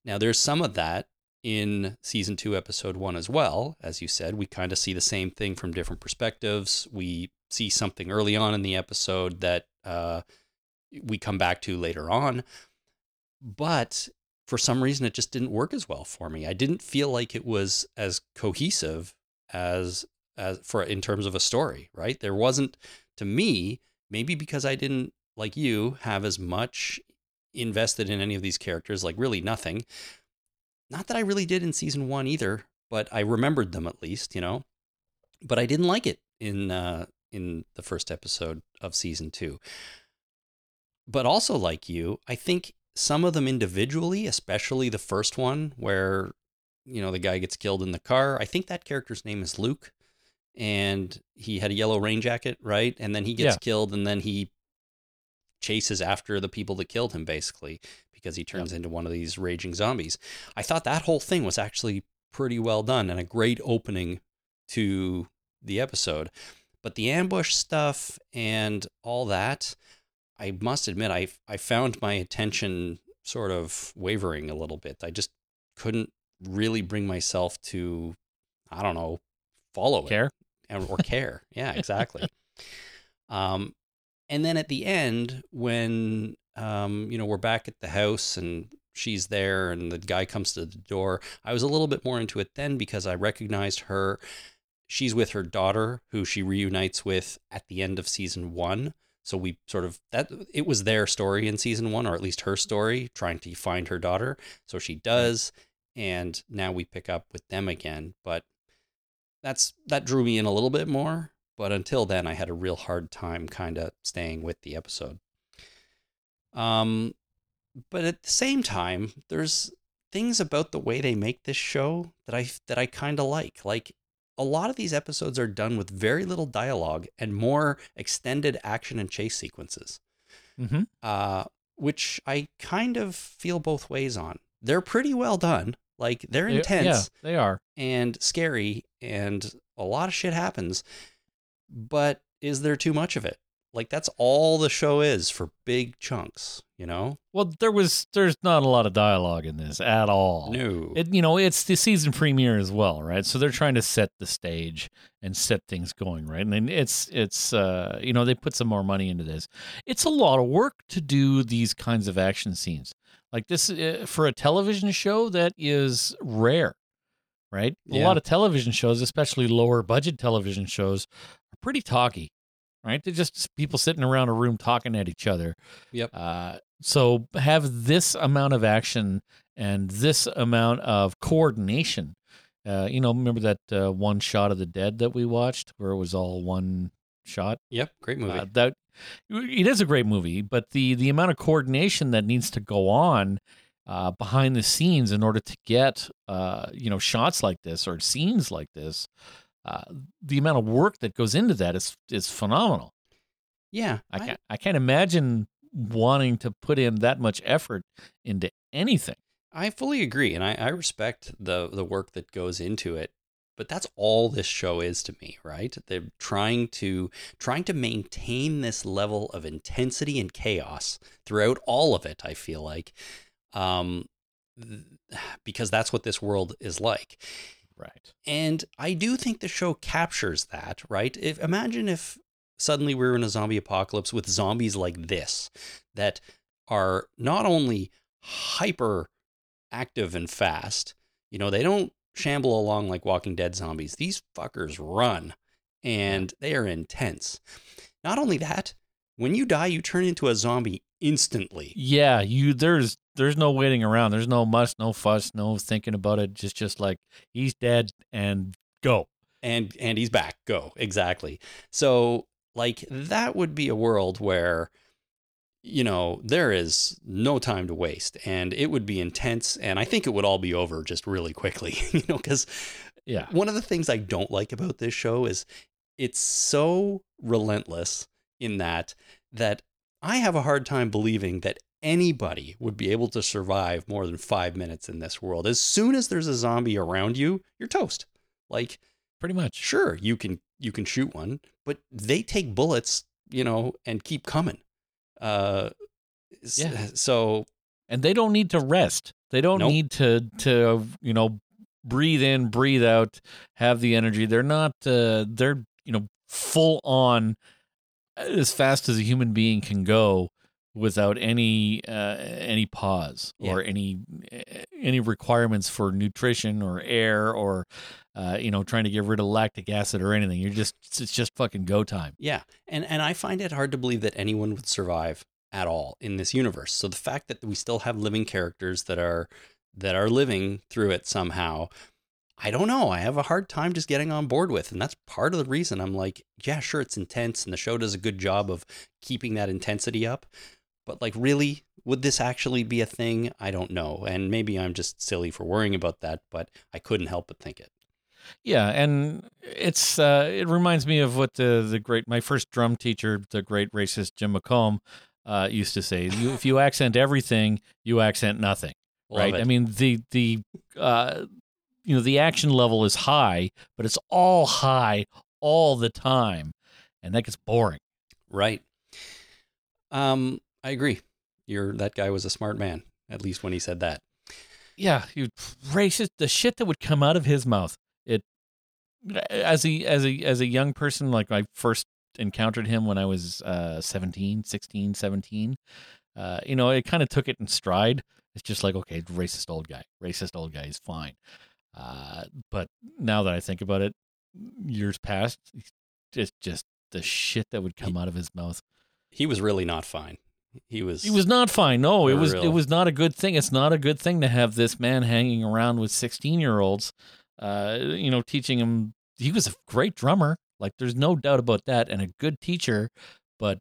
Speaker 2: Now there's some of that in season 2 episode 1 as well. As you said, we kind of see the same thing from different perspectives. We see something early on in the episode that uh, we come back to later on. But for some reason it just didn't work as well for me. I didn't feel like it was as cohesive as as for in terms of a story, right? There wasn't to me, maybe because I didn't like you have as much invested in any of these characters, like really nothing. Not that I really did in season 1 either, but I remembered them at least, you know. But I didn't like it in uh in the first episode of season 2. But also like you, I think some of them individually, especially the first one where you know the guy gets killed in the car. I think that character's name is Luke, and he had a yellow rain jacket, right? And then he gets
Speaker 3: Yeah.
Speaker 2: killed, and then he chases after the people that killed him, basically, because he turns into one of these raging zombies. I thought that whole thing was actually pretty well done and a great opening to the episode. But the ambush stuff and all that, I must admit, I I found my attention sort of wavering a little bit. I just couldn't really bring myself to, I don't know, follow it
Speaker 3: Care?
Speaker 2: and- or care. yeah, exactly. um, and then at the end, when um, you know we're back at the house and she's there, and the guy comes to the door, I was a little bit more into it then because I recognized her. She's with her daughter, who she reunites with at the end of season one. So we sort of that it was their story in season one, or at least her story, trying to find her daughter. So she does, and now we pick up with them again. But that's that drew me in a little bit more. But until then, I had a real hard time kind of staying with the episode. Um, but at the same time, there's things about the way they make this show that I that I kind of like. Like a lot of these episodes are done with very little dialogue and more extended action and chase sequences,
Speaker 3: Mm-hmm.
Speaker 2: uh, which I kind of feel both ways on. They're pretty well done. Like they're intense
Speaker 3: Yeah, they are.
Speaker 2: and scary and a lot of shit happens. But is there too much of it? Like that's all the show is for big chunks, you know?
Speaker 3: Well, there was there's not a lot of dialogue in this at all.
Speaker 2: No.
Speaker 3: It you know it's the season premiere as well, right? So they're trying to set the stage and set things going, right? And then it's it's uh you know they put some more money into this. It's a lot of work to do these kinds of action scenes like this uh, for a television show that is rare, right? A lot of television shows, especially lower budget television shows, are pretty talky, right? They're just people sitting around a room talking at each other.
Speaker 2: Yep.
Speaker 3: Uh, so have this amount of action and this amount of coordination. Uh, you know, remember that uh, one shot of the dead that we watched, where it was all one shot.
Speaker 2: Yep, great movie.
Speaker 3: Uh, that it is a great movie, but the the amount of coordination that needs to go on uh, behind the scenes in order to get uh, you know shots like this or scenes like this, uh, the amount of work that goes into that is is phenomenal.
Speaker 2: yeah.
Speaker 3: I can't I can't imagine wanting to put in that much effort into anything.
Speaker 2: I fully agree, and I, I respect the the work that goes into it. But that's all this show is to me, right? They're trying to trying to maintain this level of intensity and chaos throughout all of it. I feel like, um, th- because that's what this world is like.
Speaker 3: Right.
Speaker 2: And I do think the show captures that, right? If imagine if suddenly we were in a zombie apocalypse with zombies like this that are not only hyper active and fast, you know, they don't shamble along like Walking Dead zombies. These fuckers run and they are intense. Not only that, when you die, you turn into a zombie instantly.
Speaker 3: Yeah, you there's there's no waiting around. There's no muss, no fuss, no thinking about it. Just just like he's dead and go.
Speaker 2: and and he's back go exactly so like that would be a world where you know there is no time to waste and it would be intense and i think it would all be over just really quickly you know because
Speaker 3: Yeah.
Speaker 2: one of the things i don't like about this show is it's so relentless in that that i have a hard time believing that anybody would be able to survive more than five minutes in this world as soon as there's a zombie around you you're toast like
Speaker 3: Pretty much.
Speaker 2: sure you can you can shoot one but they take bullets you know, and keep coming. Uh,
Speaker 3: Yeah.
Speaker 2: So
Speaker 3: and they don't need to rest. They don't
Speaker 2: Nope.
Speaker 3: need to to you know breathe in, breathe out, have the energy. They're not. Uh, they're you know full on as fast as a human being can go without any uh, any pause or any any requirements for nutrition or air or uh, you know trying to get rid of lactic acid or anything. You're just it's just fucking go time.
Speaker 2: Yeah, and and I find it hard to believe that anyone would survive at all in this universe. So the fact that we still have living characters that are that are living through it somehow, I don't know. I have a hard time just getting on board with, and that's part of the reason I'm like, yeah, sure, it's intense, and the show does a good job of keeping that intensity up. But like, really, would this actually be a thing? I don't know, and maybe I'm just silly for worrying about that, but I couldn't help but think it.
Speaker 3: Yeah, and it's uh, it reminds me of what the the great my first drum teacher, the great racist Jim McComb, uh, used to say: you, "If you accent everything, you accent nothing."
Speaker 2: Love
Speaker 3: right?
Speaker 2: it.
Speaker 3: I mean, the the uh, you know the action level is high, but it's all high all the time, and that gets boring.
Speaker 2: Right. Um, I agree. You're that guy was a smart man, at least when he said that.
Speaker 3: Yeah, you racist. The shit that would come out of his mouth. It as a as a as a young person, like I first encountered him when I was uh, 17, 16, 17. Uh, you know, it kind of took it in stride. It's just like, okay, racist old guy, racist old guy is fine. Uh, but now that I think about it, years past, it's just the shit that would come out of his mouth.
Speaker 2: He was really not fine. He was
Speaker 3: He was not fine. No, it was it was not a good thing. It's not a good thing to have this man hanging around with 16-year-olds uh you know teaching him he was a great drummer. Like there's no doubt about that and a good teacher, but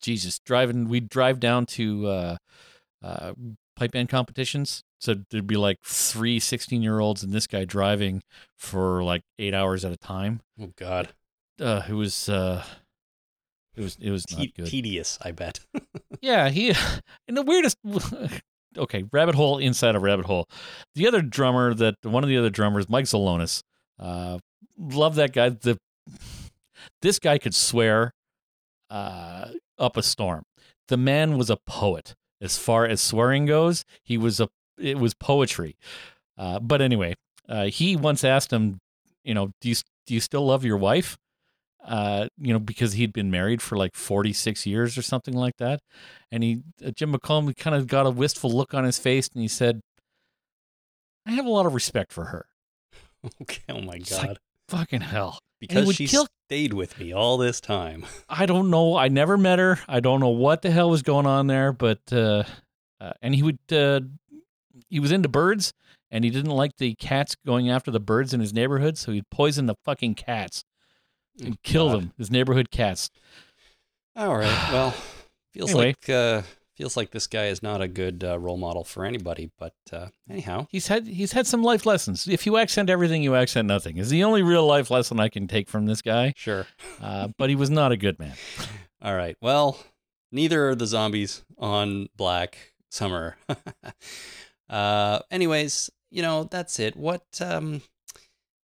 Speaker 3: Jesus, driving we'd drive down to uh uh pipe band competitions. So there'd be like three 16-year-olds and this guy driving for like 8 hours at a time.
Speaker 2: Oh God.
Speaker 3: Uh it was uh it was it was not
Speaker 2: Te-
Speaker 3: good.
Speaker 2: tedious, I bet.
Speaker 3: Yeah, he and the weirdest. Okay, rabbit hole inside a rabbit hole. The other drummer that one of the other drummers, Mike Zalonis, uh, love that guy. The this guy could swear uh, up a storm. The man was a poet as far as swearing goes. He was a it was poetry. Uh, but anyway, uh, he once asked him, you know, do you do you still love your wife? Uh, you know, because he'd been married for like 46 years or something like that. And he, uh, Jim McComb, kind of got a wistful look on his face and he said, I have a lot of respect for her.
Speaker 2: okay. Oh my
Speaker 3: It's like-
Speaker 2: God.
Speaker 3: Fucking hell.
Speaker 2: Because she
Speaker 3: kill-
Speaker 2: stayed with me all this time.
Speaker 3: I don't know. I never met her. I don't know what the hell was going on there, but, uh, uh, and he would, uh, he was into birds and he didn't like the cats going after the birds in his neighborhood. So he'd poison the fucking cats and
Speaker 2: Oh,
Speaker 3: kill
Speaker 2: God.
Speaker 3: them, his neighborhood cats.
Speaker 2: All right. Well, feels
Speaker 3: Anyway.
Speaker 2: like uh, feels like this guy is not a good uh, role model for anybody. But uh, anyhow,
Speaker 3: He's had he's had some life lessons. If you accent everything, you accent nothing. Is the only real life lesson I can take from this guy.
Speaker 2: sure.
Speaker 3: Uh, but he was not a good man.
Speaker 2: All right. Well, neither are the zombies on Black Summer. uh, anyways, you know, that's it. What, um,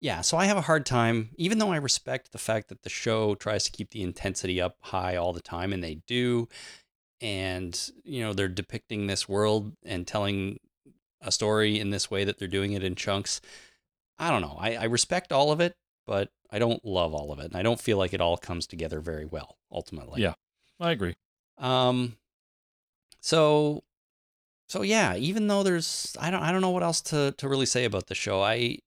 Speaker 2: yeah, so I have a hard time, even though I respect the fact that the show tries to keep the intensity up high all the time, and they do. And, you know, they're depicting this world and telling a story in this way that they're doing it in chunks. I don't know. I, I respect all of it, but I don't love all of it. And I don't feel like it all comes together very well, ultimately.
Speaker 3: Yeah. I agree.
Speaker 2: Um so so yeah, even though there's I don't I don't know what else to to really say about the show. I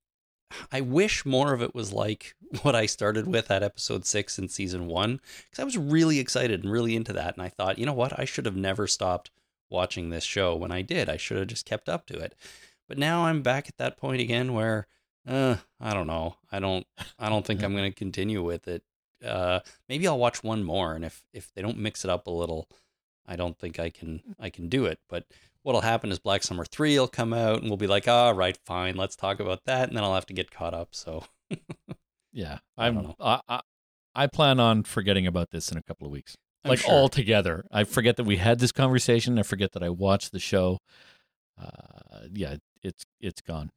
Speaker 2: I wish more of it was like what I started with at episode 6 in season 1 cuz I was really excited and really into that and I thought, you know what? I should have never stopped watching this show when I did. I should have just kept up to it. But now I'm back at that point again where uh I don't know. I don't I don't think I'm going to continue with it. Uh maybe I'll watch one more and if if they don't mix it up a little I don't think I can I can do it. But what'll happen is Black Summer 3 will come out and we'll be like, all right, fine, let's talk about that. And then I'll have to get caught up. So
Speaker 3: Yeah. I'm. I, I I plan on forgetting about this in a couple of weeks.
Speaker 2: I'm
Speaker 3: like
Speaker 2: sure.
Speaker 3: altogether. I forget that we had this conversation. I forget that I watched the show. Uh, yeah, it's it's gone.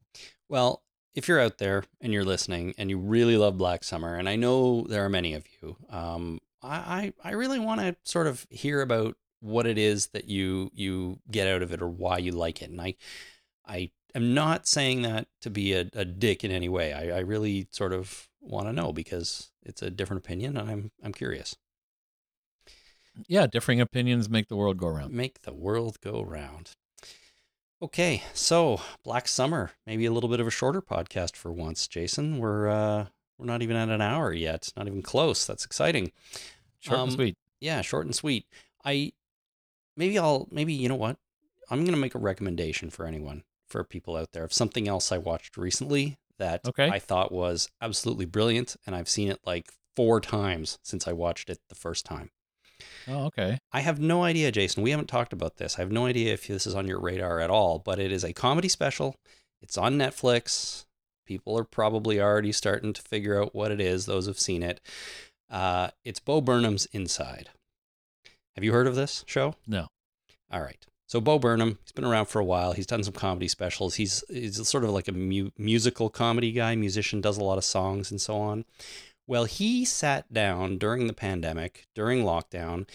Speaker 2: Well, if you're out there and you're listening and you really love Black Summer, and I know there are many of you, um, I I I really want to sort of hear about what it is that you you get out of it or why you like it. And I I am not saying that to be a, a dick in any way. I, I really sort of want to know because it's a different opinion and I'm I'm curious.
Speaker 3: Yeah, differing opinions make the world go round.
Speaker 2: Make the world go round. Okay, so Black Summer, maybe a little bit of a shorter podcast for once, Jason. We're uh we're not even at an hour yet, not even close. That's exciting.
Speaker 3: Short
Speaker 2: Um,
Speaker 3: and sweet.
Speaker 2: Yeah, short and sweet. I maybe I'll maybe you know what? I'm gonna make a recommendation for anyone, for people out there of something else I watched recently that
Speaker 3: Okay.
Speaker 2: I thought was absolutely brilliant, and I've seen it like four times since I watched it the first time.
Speaker 3: Oh, okay.
Speaker 2: I have no idea, Jason. We haven't talked about this. I have no idea if this is on your radar at all, but it is a comedy special. It's on Netflix. People are probably already starting to figure out what it is, those who've seen it. Uh, it's Bo Burnham's Inside. Have you heard of this show?
Speaker 3: No.
Speaker 2: All right. So Bo Burnham, he's been around for a while. He's done some comedy specials. He's he's sort of like a mu- musical comedy guy, musician, does a lot of songs and so on. Well, he sat down during the pandemic, during lockdown,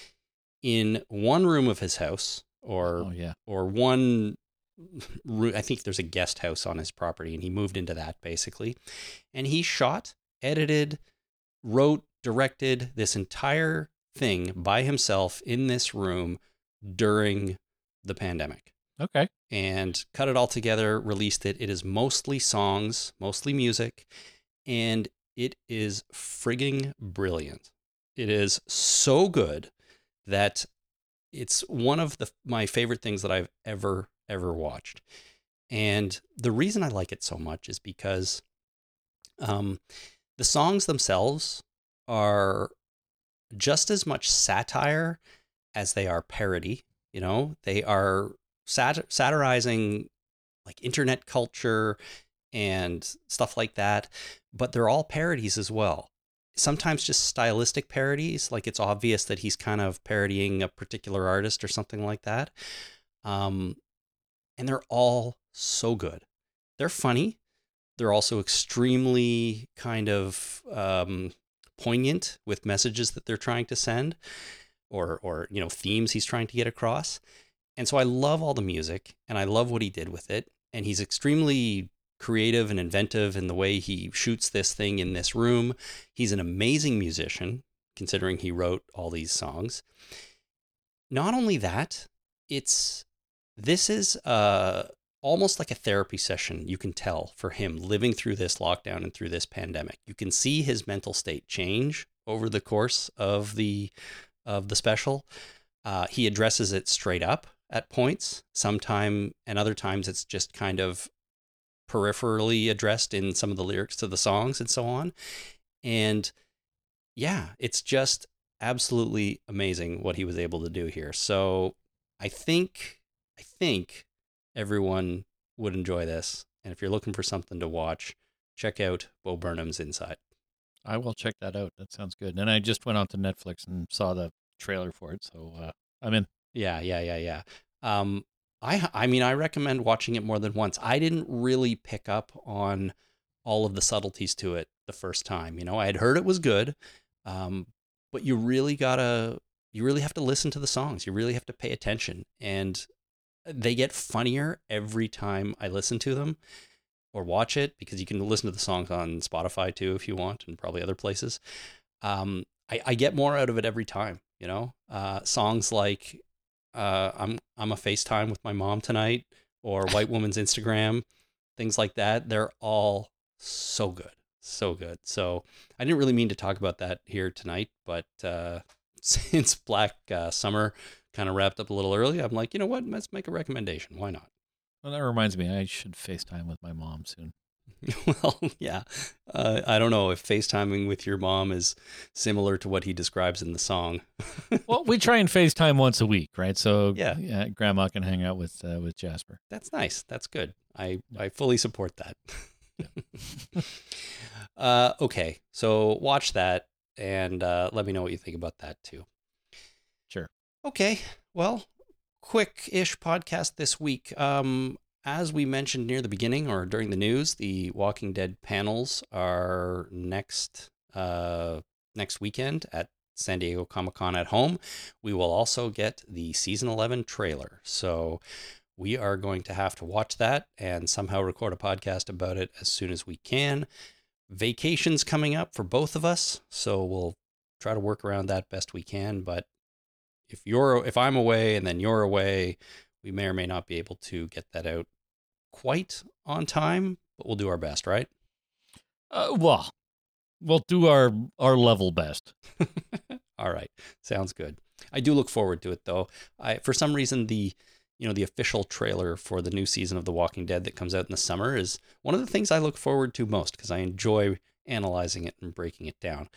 Speaker 2: in one room of his house, or
Speaker 3: Oh, yeah.
Speaker 2: or one roo- I think there's a guest house on his property and he moved into that basically. And he shot, edited, wrote, directed this entire thing by himself in this room during the pandemic
Speaker 3: Okay.
Speaker 2: and cut it all together, released it. It is mostly songs, mostly music, and it is frigging brilliant. It is so good that it's one of the my favorite things that I've ever ever watched. And the reason I like it so much is because um, the songs themselves are just as much satire as they are parody. You know, they are sat- satirizing like internet culture and stuff like that, but they're all parodies as well. Sometimes just stylistic parodies, like it's obvious that he's kind of parodying a particular artist or something like that. Um, and they're all so good. They're funny. They're also extremely kind of um, poignant with messages that they're trying to send, or or you know themes he's trying to get across. And so I love all the music, and I love what he did with it. And he's extremely creative and inventive in the way he shoots this thing in this room. He's an amazing musician, considering he wrote all these songs. Not only that, it's this is uh, almost like a therapy session, you can tell, for him living through this lockdown and through this pandemic. You can see his mental state change over the course of the of the special. Uh, he addresses it straight up at points, sometime and other times it's just kind of peripherally addressed in some of the lyrics to the songs and so on. And yeah, it's just absolutely amazing what he was able to do here. So I think I think everyone would enjoy this. And if you're looking for something to watch, check out Bo Burnham's Inside.
Speaker 3: I will check that out. That sounds good. And I just went on to Netflix and saw the trailer for it, so uh, I'm in.
Speaker 2: Yeah, yeah, yeah, yeah. Um, I, I mean, I recommend watching it more than once. I didn't really pick up on all of the subtleties to it the first time. You know, I had heard it was good, um, but you really gotta, you really have to listen to the songs. You really have to pay attention, and they get funnier every time I listen to them or watch it because you can listen to the songs on Spotify too if you want, and probably other places. Um, I, I get more out of it every time. You know, uh, songs like uh, I'm I'm a FaceTime with my mom tonight, or White Woman's Instagram, things like that. They're all so good, so good. So I didn't really mean to talk about that here tonight, but uh, since Black uh, Summer kind of wrapped up a little early, I'm like, you know what? Let's make a recommendation. Why not?
Speaker 3: Well, that reminds me, I should FaceTime with my mom soon.
Speaker 2: well, yeah. Uh, I don't know if FaceTiming with your mom is similar to what he describes in the song.
Speaker 3: well, we try and FaceTime once a week, right? So
Speaker 2: Yeah.
Speaker 3: Grandma can hang out with uh, with Jasper.
Speaker 2: That's nice. That's good. I, I fully support that. uh, okay, so watch that and uh, let me know what you think about that too.
Speaker 3: Sure.
Speaker 2: Okay, well, quick ish podcast this week. Um, as we mentioned near the beginning or during the news, the Walking Dead panels are next uh, next weekend at San Diego Comic Con at home, we will also get the season 11 trailer. So we are going to have to watch that and somehow record a podcast about it as soon as we can. Vacations coming up for both of us, so we'll try to work around that best we can. But if you're if I'm away and then you're away, we may or may not be able to get that out quite on time, but we'll do our best, right?
Speaker 3: Uh, well, we'll do our our level best.
Speaker 2: All right, sounds good. I do look forward to it though. I for some reason the you know the official trailer for the new season of The Walking Dead that comes out in the summer is one of the things I look forward to most because I enjoy analyzing it and breaking it down.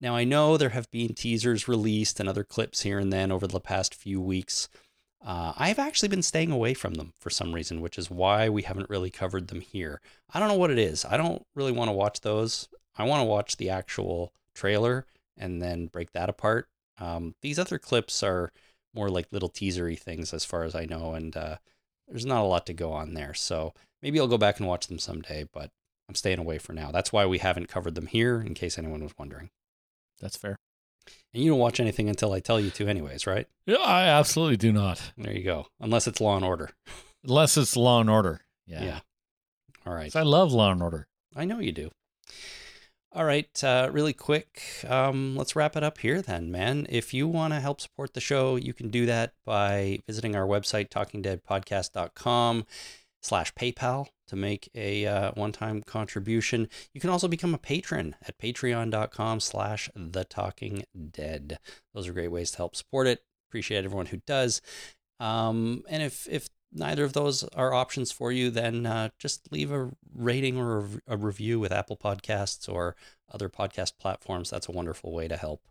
Speaker 2: Now I know there have been teasers released and other clips here and then over the past few weeks. Uh, I've actually been staying away from them for some reason, which is why we haven't really covered them here. I don't know what it is. I don't really want to watch those. I want to watch the actual trailer and then break that apart. Um, these other clips are more like little teasery things, as far as I know, and uh, there's not a lot to go on there. So maybe I'll go back and watch them someday, but I'm staying away for now. That's why we haven't covered them here, in case anyone was wondering.
Speaker 3: That's fair.
Speaker 2: And you don't watch anything until I tell you to, anyways, right?
Speaker 3: Yeah, I absolutely do not.
Speaker 2: There you go. Unless it's Law and Order.
Speaker 3: Unless it's Law and Order. Yeah.
Speaker 2: Yeah. All right.
Speaker 3: I love Law and Order.
Speaker 2: I know you do. All right, uh, really quick, um, let's wrap it up here then, man. If you want to help support the show, you can do that by visiting our website, talkingdeadpodcast.com slash PayPal to make a uh, one-time contribution. You can also become a patron at patreon.com slash the talking dead. Those are great ways to help support it. Appreciate everyone who does. Um, and if, if neither of those are options for you, then uh, just leave a rating or a, a review with Apple Podcasts or other podcast platforms. That's a wonderful way to help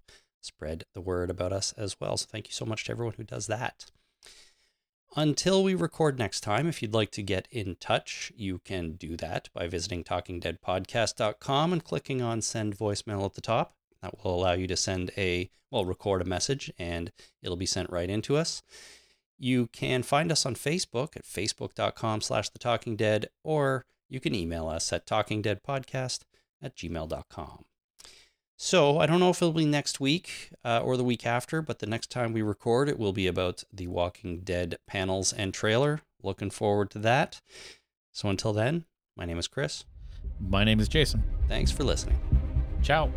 Speaker 2: spread the word about us as well. So thank you so much to everyone who does that. Until we record next time, if you'd like to get in touch, you can do that by visiting talkingdeadpodcast.com and clicking on send voicemail at the top. That will allow you to send a, well, record a message and it'll be sent right into us. You can find us on Facebook at facebook.com slash the talking dead, or you can email us at talkingdeadpodcast at gmail.com. So I don't know if it'll be next week uh, or the week after, but the next time we record, it will be about the Walking Dead panels and trailer. Looking forward to that. So until then, my name is Chris.
Speaker 3: My name is Jason.
Speaker 2: Thanks for listening.
Speaker 3: Ciao.